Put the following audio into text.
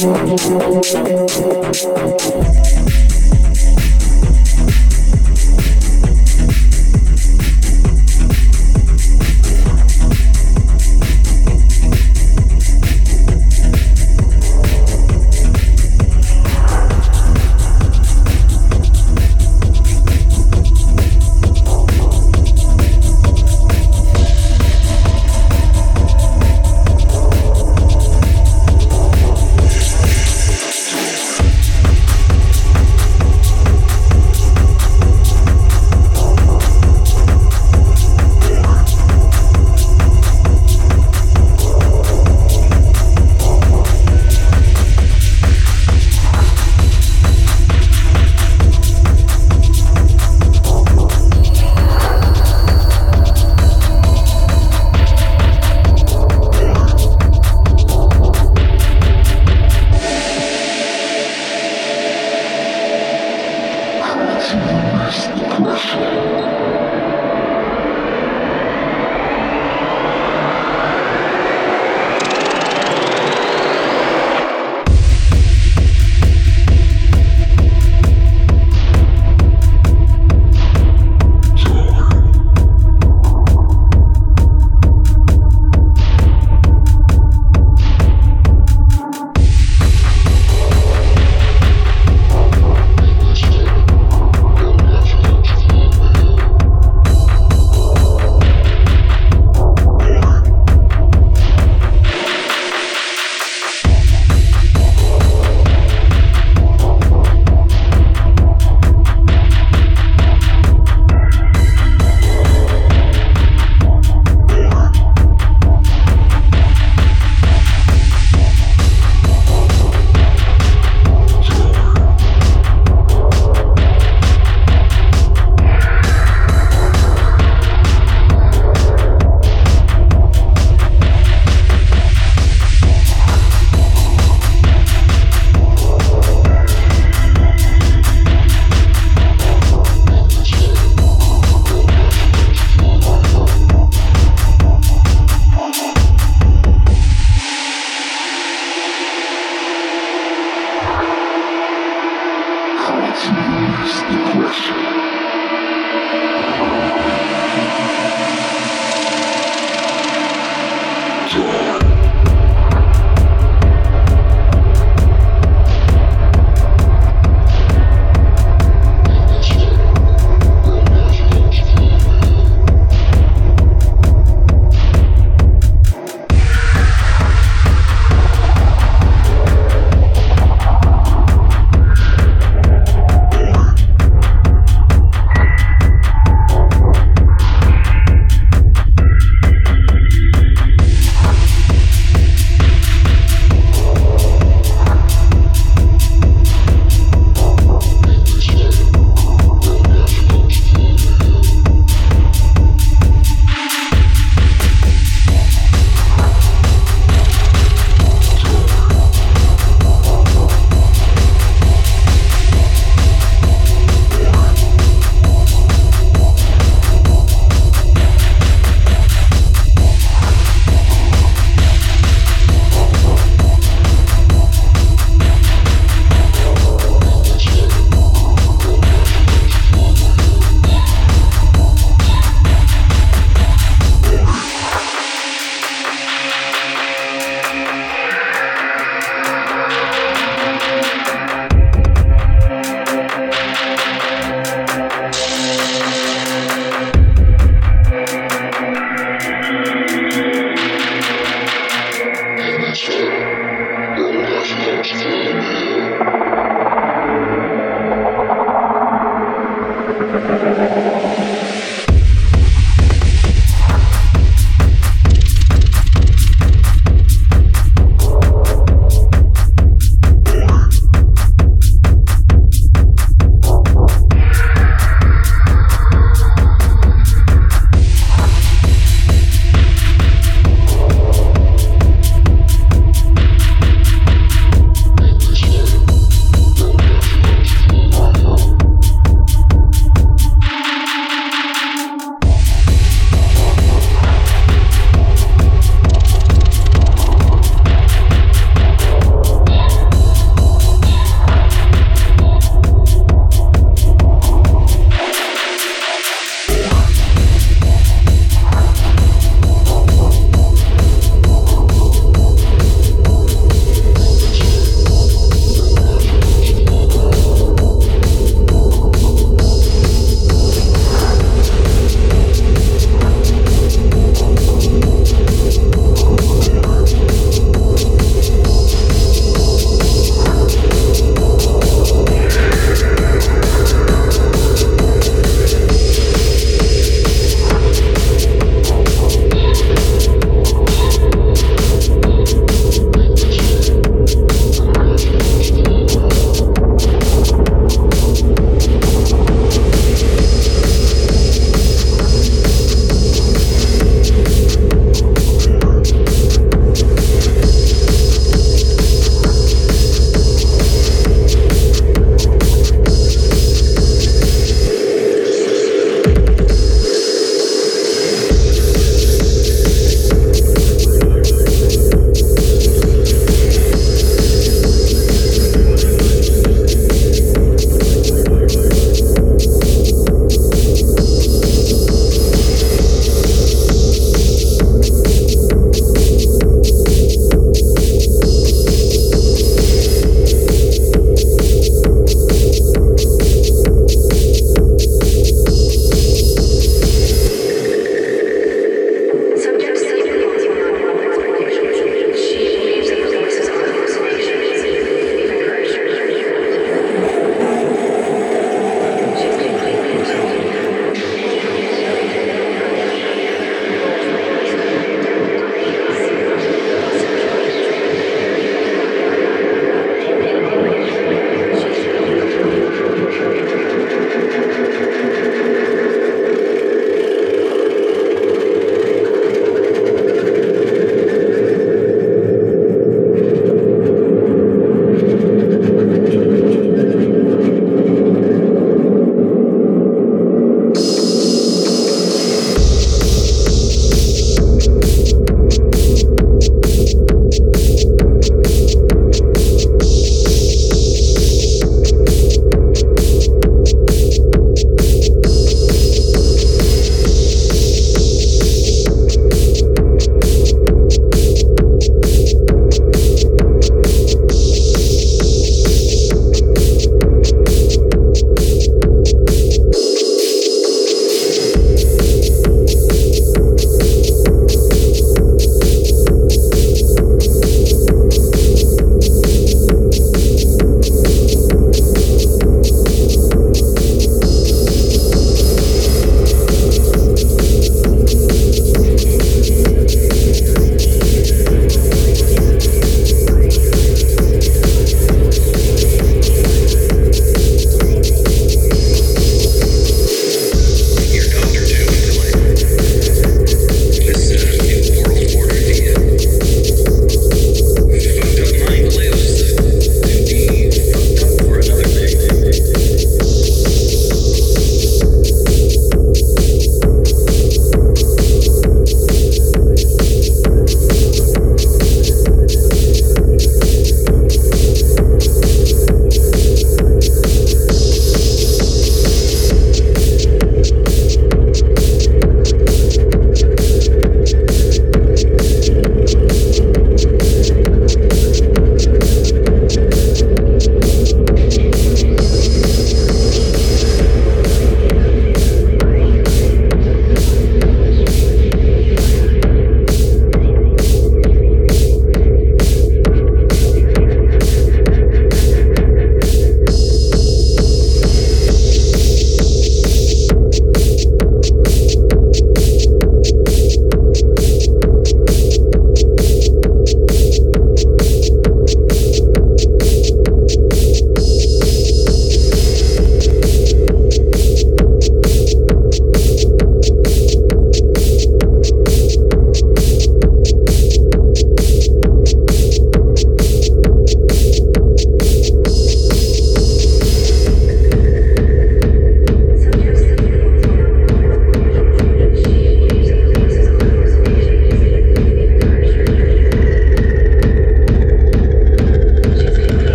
Thank you.